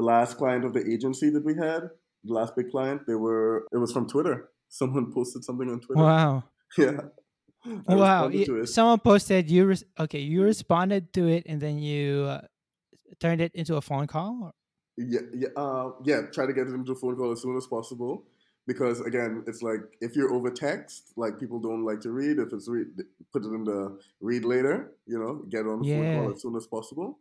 the last client of the agency that we had, the last big client, they were it was from Twitter. Someone posted something on Twitter. Wow. Yeah. I wow. someone posted you. Res- okay, you responded to it, and then you uh, turned it into a phone call. Yeah, yeah, uh, yeah. Try to get it into a phone call as soon as possible because again, it's like if you're over text, like people don't like to read. If it's read, put it in the read later. You know, get on the yeah. phone call as soon as possible.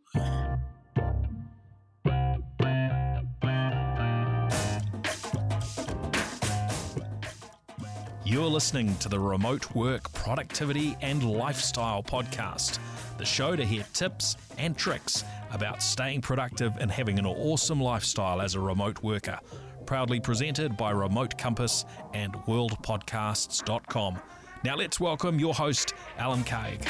You're listening to the Remote Work Productivity and Lifestyle Podcast, the show to hear tips and tricks about staying productive and having an awesome lifestyle as a remote worker. Proudly presented by Remote Compass and WorldPodcasts.com. Now let's welcome your host, Alan Craig.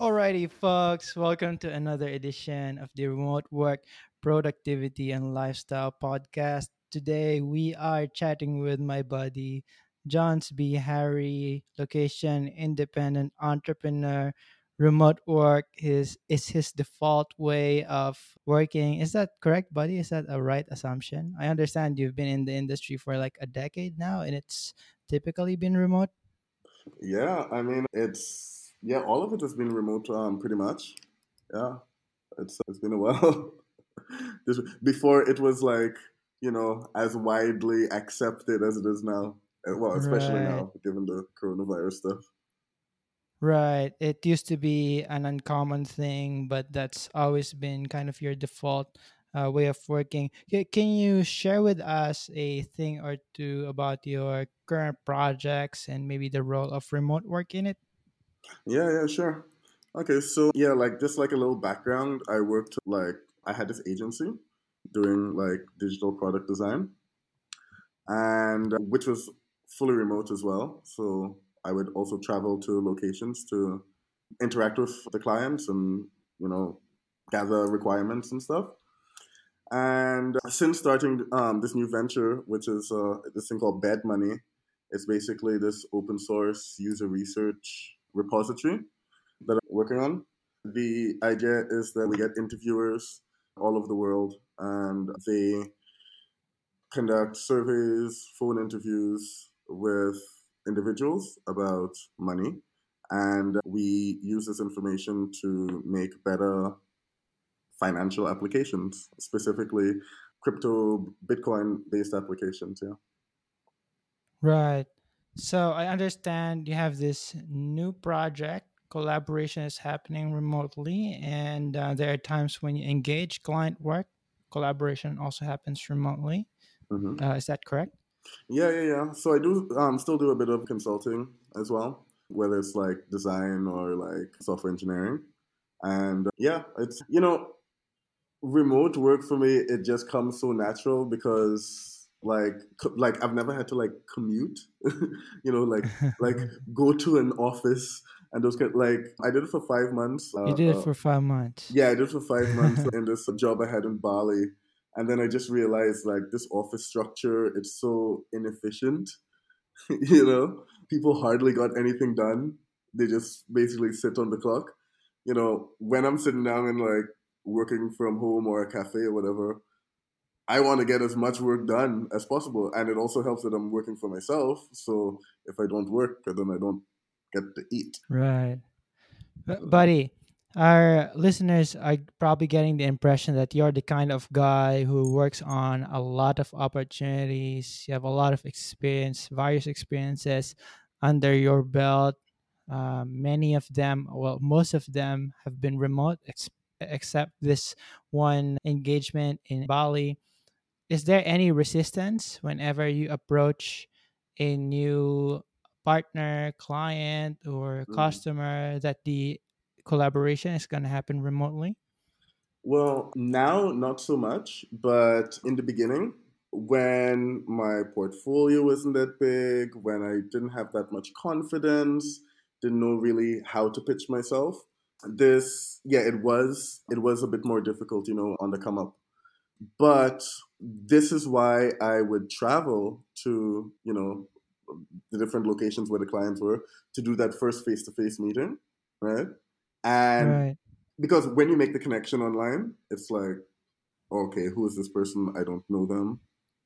Alrighty, folks, welcome to another edition of the Remote Work Productivity and Lifestyle podcast. Today we are chatting with my buddy Johns Beharry, location independent entrepreneur. Remote work is is his default way of working. Is that correct, buddy? Is that a right assumption? I understand you've been in the industry for like a decade now and it's typically been remote. Yeah, I mean it's yeah, all of it has been remote um pretty much. Yeah. It's it's been a while. this, before it was like you know as widely accepted as it is now. Well, especially right. now given the coronavirus stuff. Right. It used to be an uncommon thing, but that's always been kind of your default uh, way of working. Can you share with us a thing or two about your current projects and maybe the role of remote work in it? Yeah, yeah, sure. Okay, so yeah, like just like a little background, I worked like I had this agency doing like digital product design, and uh, which was fully remote as well. So I would also travel to locations to interact with the clients and you know gather requirements and stuff. And since starting um, this new venture, which is uh, this thing called Bed Money, it's basically this open source user research repository that I'm working on. The idea is that we get interviewers all over the world, and they conduct surveys, phone interviews with individuals about money. And we use this information to make better financial applications, specifically crypto, Bitcoin based applications. Yeah. Right. So I understand you have this new project collaboration is happening remotely and uh, there are times when you engage client work collaboration also happens remotely. Mm-hmm. uh, is that correct? Yeah yeah yeah. So i do um, still do a bit of consulting as well whether it's like design or like software engineering. And uh, yeah it's you know remote work for me it just comes so natural because like like I've never had to like commute, you know, like like go to an office and those kind like I did it for five months. Uh, you did it uh, for five months. Yeah, I did it for five months in this job I had in Bali, and then I just realized like this office structure it's so inefficient. you know, people hardly got anything done. They just basically sit on the clock. You know, when I'm sitting down and like working from home or a cafe or whatever, I want to get as much work done as possible. And it also helps that I'm working for myself. So if I don't work, then I don't get to eat. Right. Buddy, our listeners are probably getting the impression that you're the kind of guy who works on a lot of opportunities. You have a lot of experience, various experiences under your belt. Uh, many of them, well, most of them have been remote, ex- except this one engagement in Bali. Is there any resistance whenever you approach a new partner, client, or mm. customer that the collaboration is going to happen remotely? Well, now not so much, but in the beginning, when my portfolio wasn't that big, when I didn't have that much confidence, didn't know really how to pitch myself, this yeah, it was it was a bit more difficult, you know, on the come up. But this is why I would travel to, you know, the different locations where the clients were to do that first face to face meeting, right? And right. because when you make the connection online, it's like, okay, who is this person? I don't know them.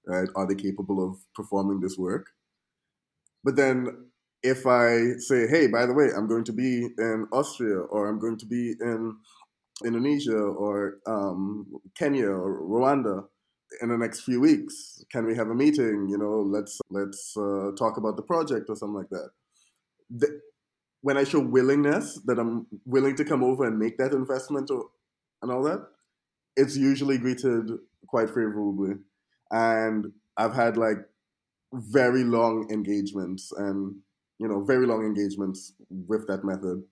Right? Are they capable of performing this work? But then if I say, hey, by the way, I'm going to be in Austria or I'm going to be in Indonesia or um, Kenya or Rwanda in the next few weeks, can we have a meeting? You know, let's let's uh, talk about the project or something like that. The, when I show willingness that I'm willing to come over and make that investment or, and all that, it's usually greeted quite favorably. And I've had like very long engagements and you know very long engagements with that method.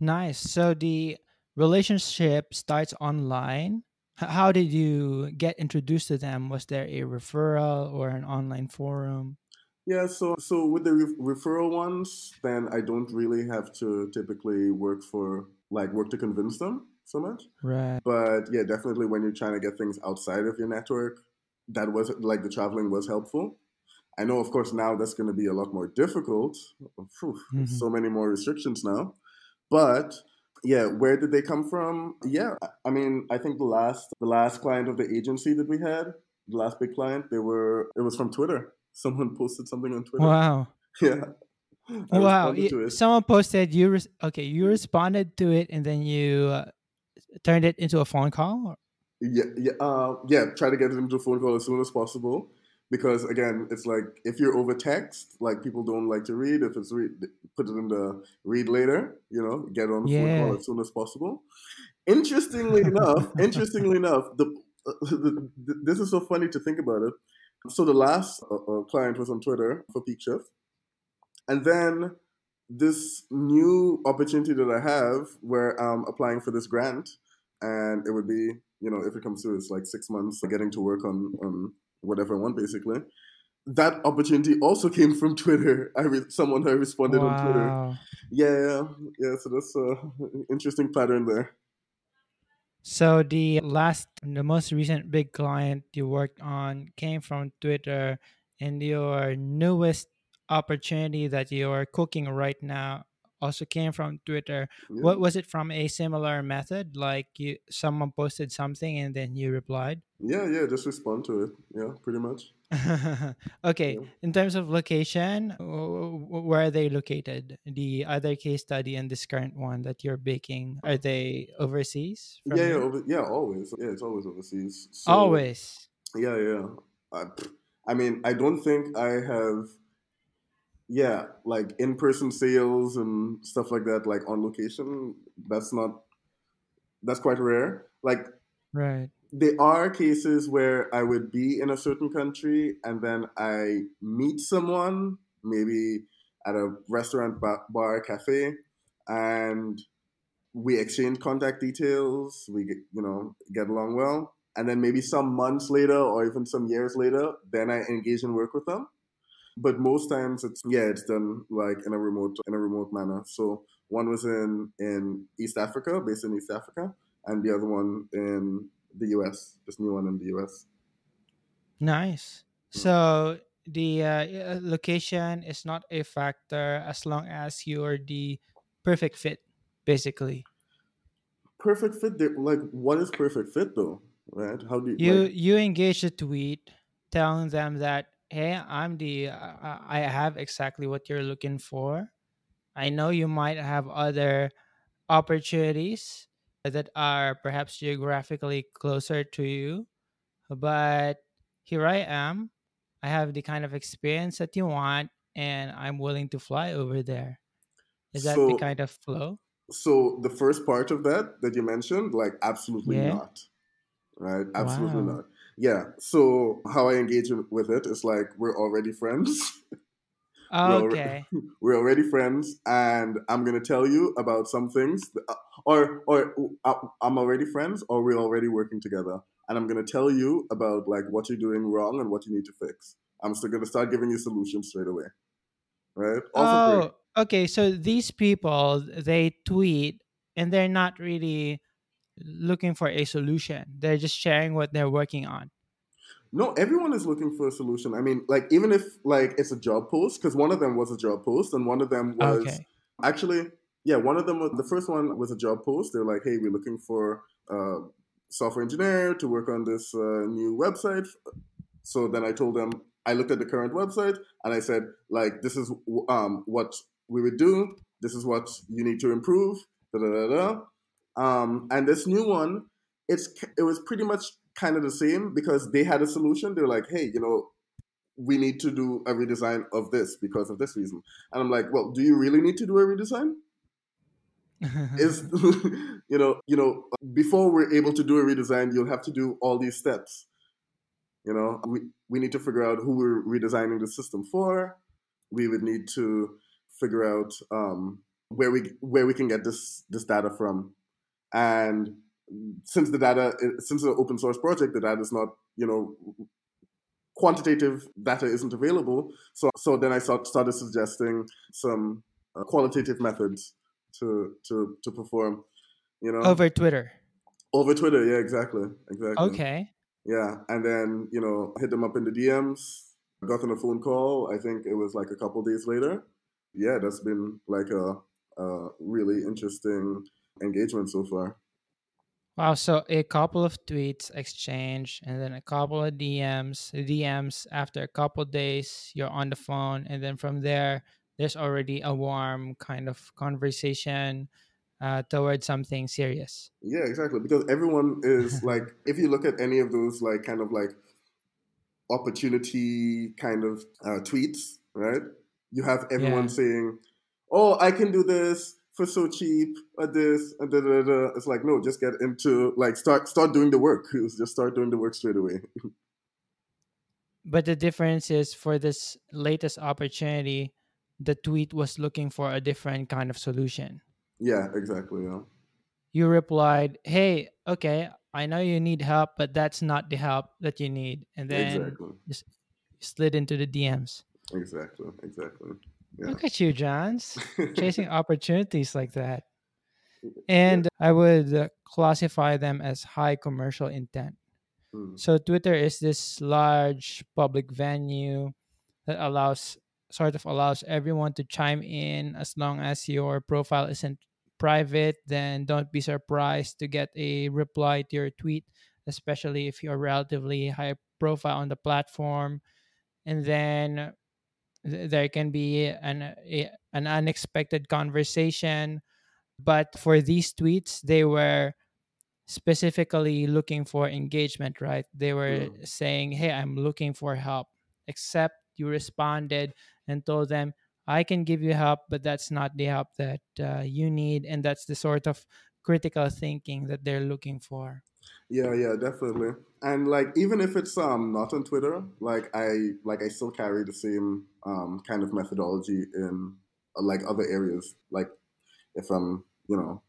Nice. So the relationship starts online. How did you get introduced to them? Was there a referral or an online forum? Yeah, so so with the re- referral ones, then I don't really have to typically work for like work to convince them so much. Right. But yeah, definitely when you're trying to get things outside of your network, that was like the traveling was helpful. I know, of course, now that's going to be a lot more difficult. Whew, Mhm. So many more restrictions now. But yeah, where did they come from? Yeah, I mean, I think the last the last client of the agency that we had, the last big client, they were it was from Twitter. Someone posted something on Twitter. Wow. Yeah. I wow. responded y- to it. Someone posted you res- okay, you responded to it and then you uh, turned it into a phone call? Yeah, yeah, uh, yeah. Try to get it into a phone call as soon as possible, because again, it's like if you're over text, like people don't like to read. If it's read, put it in the read later. You know, get on the phone call as soon as possible. Interestingly enough, interestingly enough, the, the, the this is so funny to think about it. So the last uh, uh, client was on Twitter for Peak Shift, and then this new opportunity that I have where I'm applying for this grant, and it would be, you know, if it comes through, it's like six months getting to work on on whatever I want, basically. That opportunity also came from Twitter. I re- someone I responded on Twitter. Yeah, yeah, yeah. So that's a interesting pattern there. So the last, the most recent big client you worked on came from Twitter, and your newest opportunity that you are cooking right now also came from Twitter. Yeah. What was it from a similar method? Like you, someone posted something and then you replied. Yeah, yeah. Just respond to it. Yeah, pretty much. okay. Yeah. In terms of location, wh- wh- where are they located? The other case study and this current one that you're baking, are they overseas? Yeah, yeah, over, yeah. Always. Yeah, it's always overseas. So, Always. Yeah, yeah. I, I mean, I don't think I have, yeah, like in person sales and stuff like that, like on location. That's not, that's quite rare. Like, Right. there are cases where I would be in a certain country and then I meet someone, maybe at a restaurant, bar, bar cafe, and we exchange contact details. We get, you know get along well, and then maybe some months later or even some years later, then I engage and work with them. But most times it's yeah, it's done like in a remote in a remote manner. So one was in in East Africa, based in East Africa, and the other one in the US, this new one in the US. Nice. Mm. So the uh, uh, location is not a factor as long as you're the perfect fit, basically. Perfect fit. Like, what is perfect fit though? Right? How do you? You like, you engage a tweet telling them that hey, I'm the uh, I have exactly what you're looking for. I know you might have other opportunities that are perhaps geographically closer to you, but here I am. I have the kind of experience that you want, and I'm willing to fly over there. Is that the kind of flow? so the first part of that that you mentioned, like, absolutely Yeah. not. Right? Absolutely Wow. not. Yeah. So how I engage with it is like we're already friends. Okay. we're already friends, and I'm gonna tell you about some things, uh, or or uh, I'm already friends, or we're already working together, and I'm gonna tell you about like what you're doing wrong and what you need to fix. I'm still gonna start giving you solutions straight away, right? All for free. Oh, okay. So these people they tweet and they're not really looking for a solution. They're just sharing what they're working on. No, everyone is looking for a solution. I mean, like even if like it's a job post, because one of them was a job post, and one of them was Okay. actually Yeah, one of them. Was, the first one was a job post. They're like, "Hey, we're looking for a software engineer to work on this uh, new website." So then I told them I looked at the current website and I said, like, this is um, what we would do. This is what you need to improve. Da, da, da, um, and this new one, it's it was pretty much kind of the same because they had a solution. They're like, hey, you know, we need to do a redesign of this because of this reason. And I'm like, well, do you really need to do a redesign? is you know you know before we're able to do a redesign you'll have to do all these steps you know we, we need to figure out who we're redesigning the system for we would need to figure out um, where we where we can get this this data from and since the data since it's an open source project the data is not you know quantitative data isn't available so so then i started suggesting some uh, qualitative methods to to to perform. You know, over Twitter. Over Twitter, yeah, exactly, exactly. Okay. Yeah, and then you know, hit them up in the DMs. Got on a phone call. I think it was like a couple days later. Yeah, that's been like a, a really interesting engagement so far. Wow, so a couple of tweets exchange and then a couple of DMs. DMs after a couple days, you're on the phone, and then from there, there's already a warm kind of conversation uh, towards something serious. Yeah, exactly. Because everyone is like, if you look at any of those, like, kind of like opportunity kind of uh, tweets, right? You have everyone yeah. saying, "Oh, I can do this for so cheap," or this, and da, da, da. It's like, no, just get into like start start doing the work. Just start doing the work straight away. but the difference is for this latest opportunity, the tweet was looking for a different kind of solution. Yeah, exactly. Yeah. You replied, "Hey, okay, I know you need help, but that's not the help that you need." And then exactly. just slid into the DMs. Exactly. Exactly. Yeah. Look at you, Johns, chasing opportunities like that. And yeah. I would uh, classify them as high commercial intent. Hmm. So Twitter is this large public venue that allows sort of allows everyone to chime in as long as your profile isn't private then don't be surprised to get a reply to your tweet especially if you're relatively high profile on the platform and then th- there can be an a, an unexpected conversation but for these tweets they were specifically looking for engagement right? They were mm. saying hey i'm looking for help. Except you responded and told them i can give you help but that's not the help that uh, you need and that's the sort of critical thinking that they're looking for. Yeah yeah definitely and like even if it's um not on twitter like i like i still carry the same um kind of methodology in uh, like other areas like if i'm you know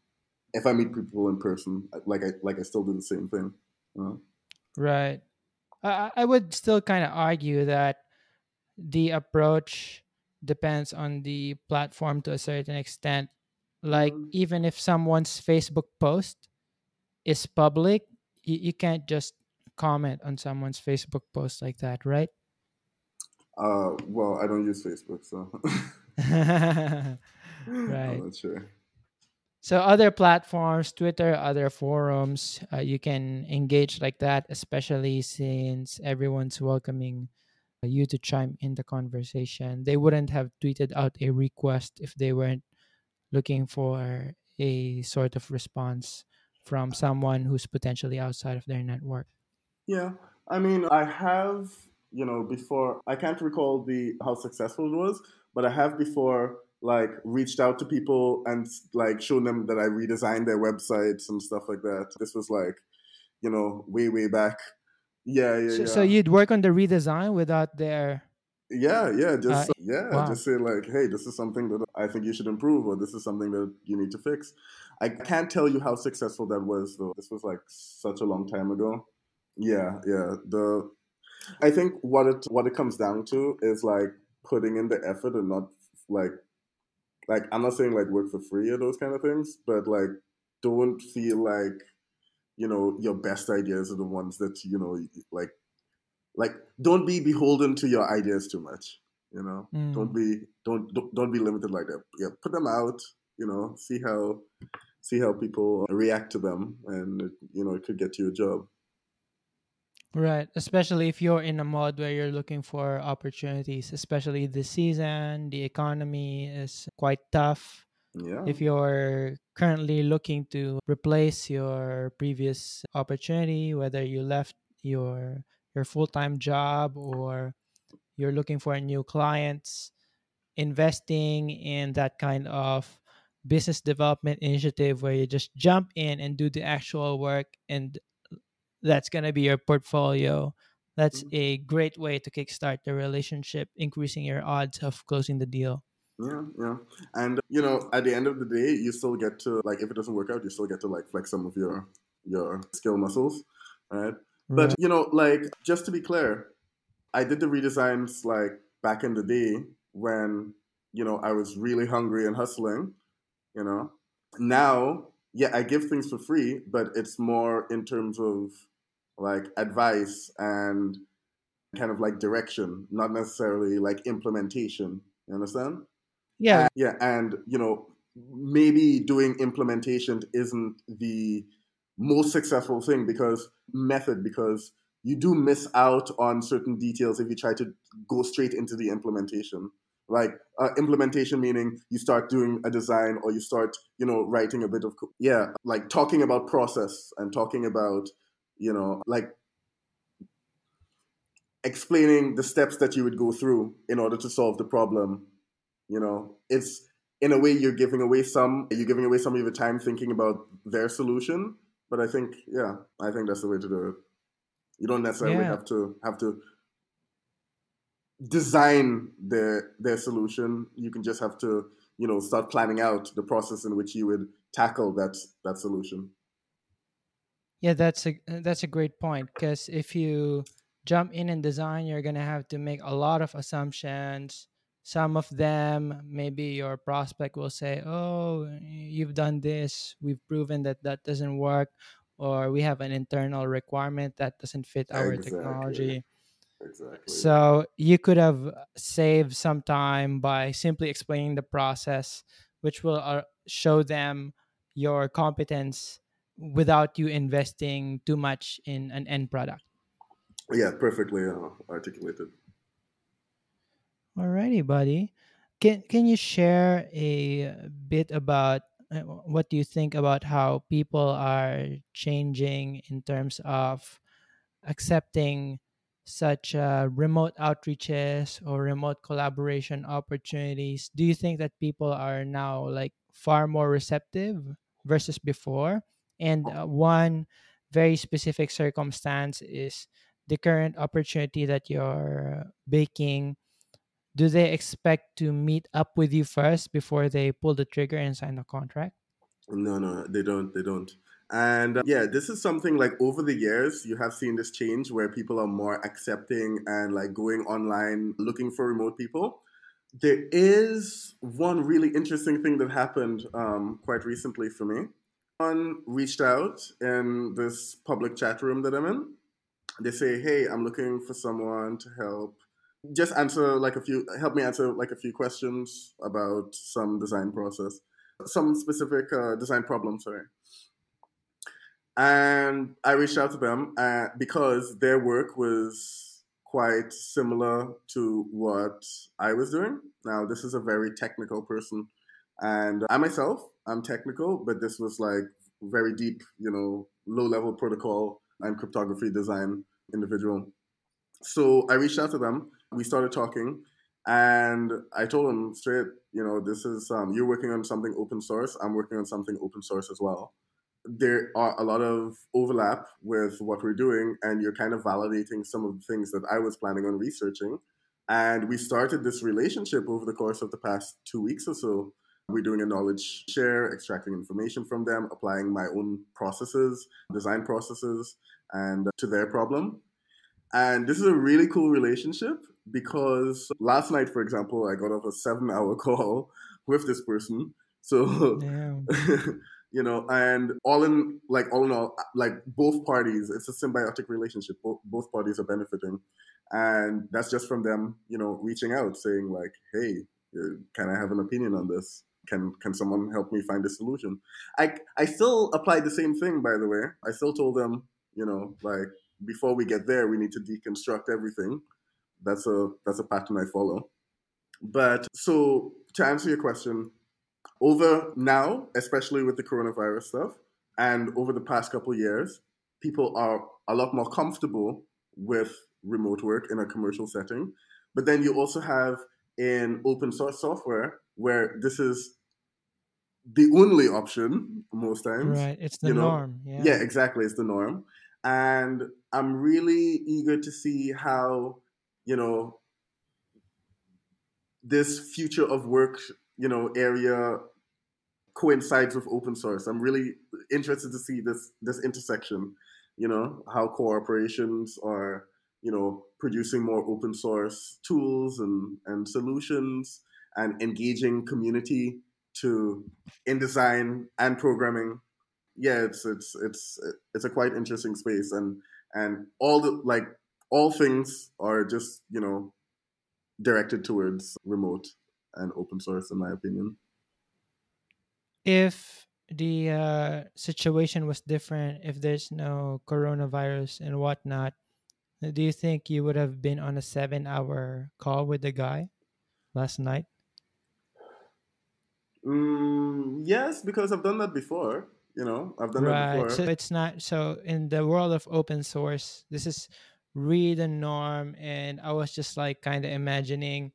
if i meet people in person like i like i still do the same thing you know? right I, I would still kind of argue that the approach depends on the platform to a certain extent. Like mm-hmm. even if someone's Facebook post is public, you, you can't just comment on someone's Facebook post like that, right? Uh, well, I don't use Facebook, so right. I'm not sure. So other platforms, Twitter, other forums, uh, you can engage like that, especially since everyone's welcoming you to chime in the conversation. They wouldn't have tweeted out a request if they weren't looking for a sort of response from someone who's potentially outside of their network. Yeah. I mean, I have, you know, before I can't recall the how successful it was, but I have before like reached out to people and like shown them that I redesigned their websites and stuff like that. This was like, you know, way way back yeah, yeah, so, yeah. So you'd work on the redesign without their. Yeah, yeah, just uh, yeah, wow. just say like, hey, this is something that I think you should improve, or this is something that you need to fix. I can't tell you how successful that was, though. This was like such a long time ago. Yeah, yeah. The I think what it what it comes down to is like putting in the effort and not like like I'm not saying like work for free or those kind of things, but like don't feel like you know your best ideas are the ones that you know like like don't be beholden to your ideas too much you know mm. don't be don't, don't don't be limited like that yeah put them out you know, see how see how people react to them, and you know, it could get you a job. Right, especially if you're in a mode where you're looking for opportunities, especially this season, the economy is quite tough. Yeah. If you're currently looking to replace your previous opportunity, whether you left your your full-time job or you're looking for new clients, investing in that kind of business development initiative where you just jump in and do the actual work and that's going to be your portfolio that's Mhm. a great way to kickstart the relationship increasing your odds of closing the deal Yeah, yeah. And you know, at the end of the day, you still get to like if it doesn't work out, you still get to like flex some of your your skill muscles, right? But you know, like just to be clear, I did the redesigns like back in the day when you know I was really hungry and hustling. You know, now yeah, I give things for free, but it's more in terms of like advice and kind of like direction, not necessarily like implementation. You understand? yeah Yeah, and you know, maybe doing implementation isn't the most successful thing because method because you do miss out on certain details if you try to go straight into the implementation. Like uh, implementation meaning you start doing a design or you start, you know, writing a bit of co- yeah, like talking about process and talking about, you know, like explaining the steps that you would go through in order to solve the problem you know, it's in a way you're giving away some you're giving away some of your time thinking about their solution. But I think yeah, I think that's the way to do it. You don't necessarily yeah have to have to design their their solution. You can just have to, you know, start planning out the process in which you would tackle that that solution. Yeah that's a that's a great point because if you jump in and design you're going to have to make a lot of assumptions some of them maybe your prospect will say oh you've done this we've proven that that doesn't work or we have an internal requirement that doesn't fit our Exactly. technology Exactly. So you could have saved some time by simply explaining the process which will uh, show them your competence without you investing too much in an end product Yeah, perfectly uh, articulated. Alrighty, buddy. Can can you share a bit about uh, what do you think about how people are changing in terms of accepting such uh, remote outreaches or remote collaboration opportunities? Do you think that people are now like far more receptive versus before? And uh, one very specific circumstance is the current opportunity that you're baking do they expect to meet up with you first before they pull the trigger and sign the contract? No, no, they don't. They don't. And uh, yeah, this is something like over the years, you have seen this change where people are more accepting and like going online looking for remote people. There is one really interesting thing that happened um, quite recently for me. Someone reached out in this public chat room that I'm in. They say, "Hey, I'm looking for someone to help. Just answer like a few, help me answer like a few questions about some design process." some specific uh, design problem, sorry. And I reached out to them uh, because their work was quite similar to what I was doing. Now, this is a very technical person, and I myself, I'm technical, but this was like very deep, you know, low level protocol and cryptography design individual. So I reached out to them. We started talking, and I told them straight, you know, this is um, you're working on something open source. I'm working on something open source as well. There are a lot of overlap with what we're doing, and you're kind of validating some of the things that I was planning on researching. And we started this relationship over the course of the past two weeks or so. We're doing a knowledge share, extracting information from them, applying my own processes, design processes, and uh, to their problem. And this is a really cool relationship because last night, for example, I got off a seven hour call with this person. So, you know, and all in, like, all in all, like, both parties, it's a symbiotic relationship. Both, both parties are benefiting. And that's just from them, you know, reaching out saying, like, hey, uh, can I have an opinion on this? Can can someone help me find a solution? I I still applied the same thing, by the way. I still told them, you know, like before we get there, we need to deconstruct everything. That's a that's a pattern I follow. But so to answer your question, over now, especially with the coronavirus stuff, and over the past couple years, people are a lot more comfortable with remote work in a commercial setting. But then you also have in open source software where this is the only option most times. Right. It's the norm. Yeah. Yeah, exactly. It's the norm. And I'm really eager to see how, you know, this future of work, you know, area coincides with open source. I'm really interested to see this this intersection, you know, how corporations are, you know, producing more open source tools and, and solutions and engaging community to in design and programming. Yeah, it's it's it's it's a quite interesting space and and all the like all things are just, you know, directed towards remote and open source in my opinion if the uh, situation was different, if there's no coronavirus and whatnot, do you think you would have been on a seven hour call with the guy last night? Mm, yes, because I've done that before. You know, I've done that Right. before. So it's not so in the world of open source, this is really the norm. And I was just like kind of imagining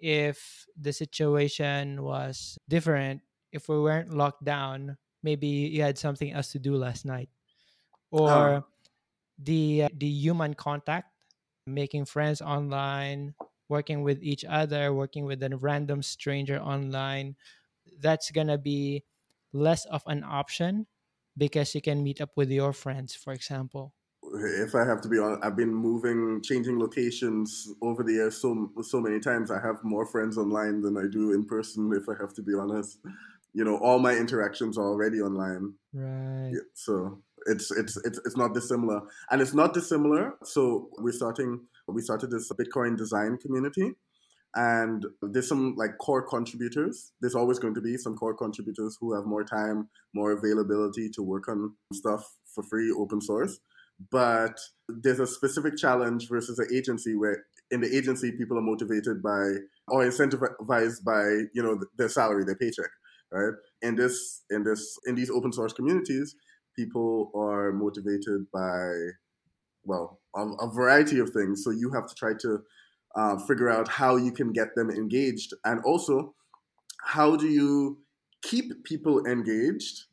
if the situation was different, if we weren't locked down, maybe you had something else to do last night. Or Oh, the uh, the human contact, making friends online, working with each other, working with a random stranger online, that's gonna be less of an option because you can meet up with your friends, for example. if I have to be honest, I've been moving, changing locations over the years so so many times. I have more friends online than I do in person. If I have to be honest, you know, all my interactions are already online. Right. Yeah, so it's it's it's it's not dissimilar, and it's not dissimilar. So we're starting. We started this Bitcoin design community, and there's some like core contributors. There's always going to be some core contributors who have more time, more availability to work on stuff for free, open source. But there's a specific challenge versus an agency where in the agency people are motivated by or incentivized by you know their salary, their paycheck, right? In this in this in these open source communities, people are motivated by well a, a variety of things. So you have to try to uh, figure out how you can get them engaged, and also how do you keep people engaged,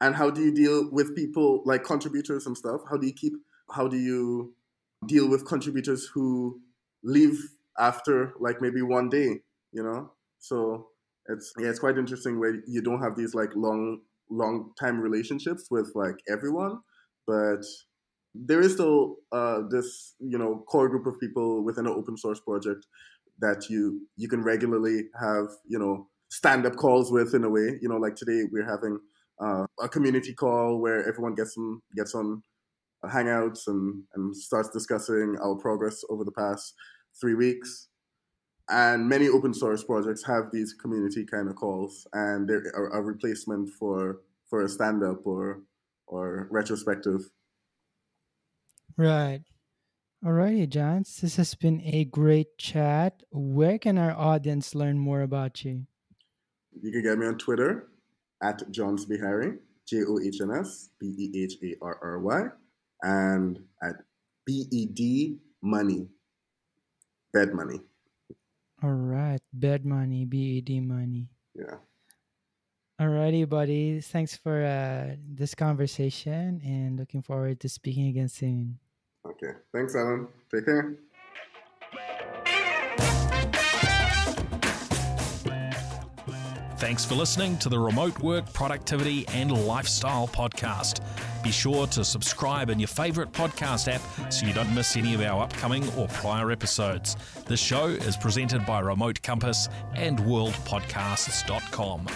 and how do you deal with people like contributors and stuff? How do you keep? How do you deal with contributors who leave after like maybe one day? You know, so it's yeah, it's quite interesting where you don't have these like long long time relationships with like everyone, but there is still uh, this you know core group of people within an open source project that you you can regularly have you know stand up calls with in a way. You know like today we're having uh, a community call where everyone gets on gets on hangouts and and starts discussing our progress over the past three weeks and many open source projects have these community kind of calls and they're a, a replacement for for a stand up or or retrospective Right. Alrighty, Johns. This has been a great chat. Where can our audience learn more about you? You can get me on Twitter at Johns B. J O H N S B E H A R R Y, and at B E D Money, Bed Money. All right. Bed money, BED money. Yeah. Alrighty, buddy. Thanks for uh, this conversation and looking forward to speaking again soon. Okay. Thanks, Alan. Take care. Thanks for listening to the Remote Work Productivity and Lifestyle Podcast. Be sure to subscribe in your favorite podcast app so you don't miss any of our upcoming or prior episodes. This show is presented by Remote Compass and WorldPodcasts.com.